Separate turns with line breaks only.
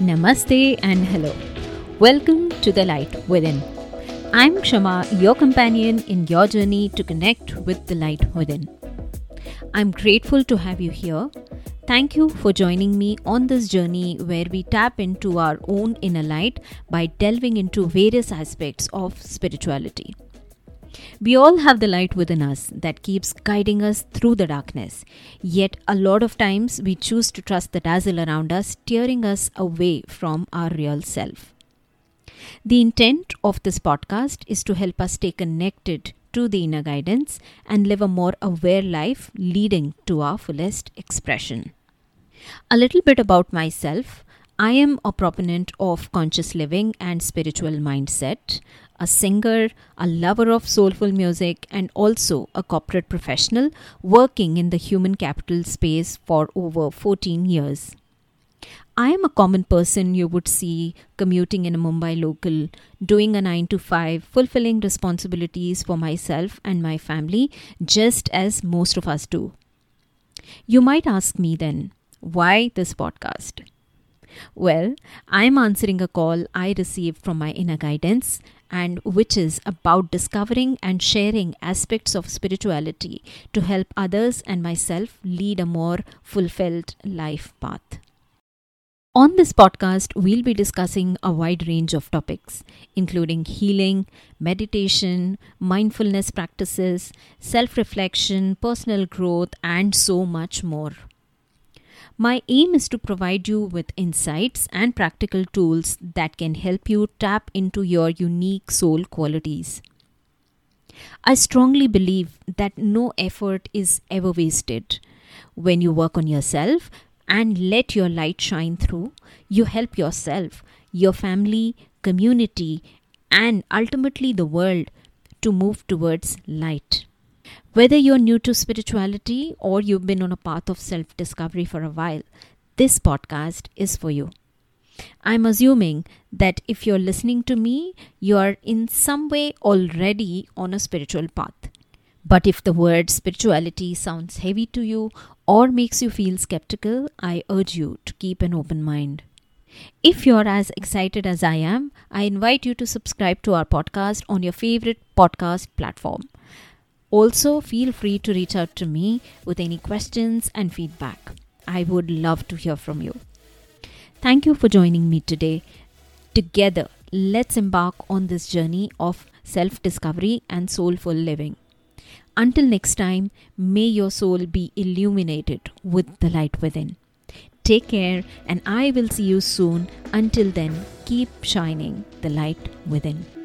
Namaste and hello. Welcome to the light within. I'm Ksshama, your companion in your journey to connect with the light within. I'm grateful to have you here. Thank you for joining me on this journey where we tap into our own inner light by delving into various aspects of spirituality. We all have the light within us that keeps guiding us through the darkness. Yet, a lot of times, we choose to trust the dazzle around us, steering us away from our real self. The intent of this podcast is to help us stay connected to the inner guidance and live a more aware life, leading to our fullest expression. A little bit about myself. I am a proponent of conscious living and spiritual mindset a singer, a lover of soulful music, and also a corporate professional working in the human capital space for over 14 years. I am a common person you would see commuting in a Mumbai local, doing a 9 to 5, fulfilling responsibilities for myself and my family, just as most of us do. You might ask me then, why this podcast? Well, I'm answering a call I received from my inner guidance and which is about discovering and sharing aspects of spirituality to help others and myself lead a more fulfilled life path. On this podcast, we'll be discussing a wide range of topics, including healing, meditation, mindfulness practices, self reflection, personal growth, and so much more. My aim is to provide you with insights and practical tools that can help you tap into your unique soul qualities. I strongly believe that no effort is ever wasted. When you work on yourself and let your light shine through, you help yourself, your family, community, and ultimately the world to move towards light. Whether you're new to spirituality or you've been on a path of self discovery for a while, this podcast is for you. I'm assuming that if you're listening to me, you're in some way already on a spiritual path. But if the word spirituality sounds heavy to you or makes you feel skeptical, I urge you to keep an open mind. If you're as excited as I am, I invite you to subscribe to our podcast on your favorite podcast platform. Also, feel free to reach out to me with any questions and feedback. I would love to hear from you. Thank you for joining me today. Together, let's embark on this journey of self discovery and soulful living. Until next time, may your soul be illuminated with the light within. Take care, and I will see you soon. Until then, keep shining the light within.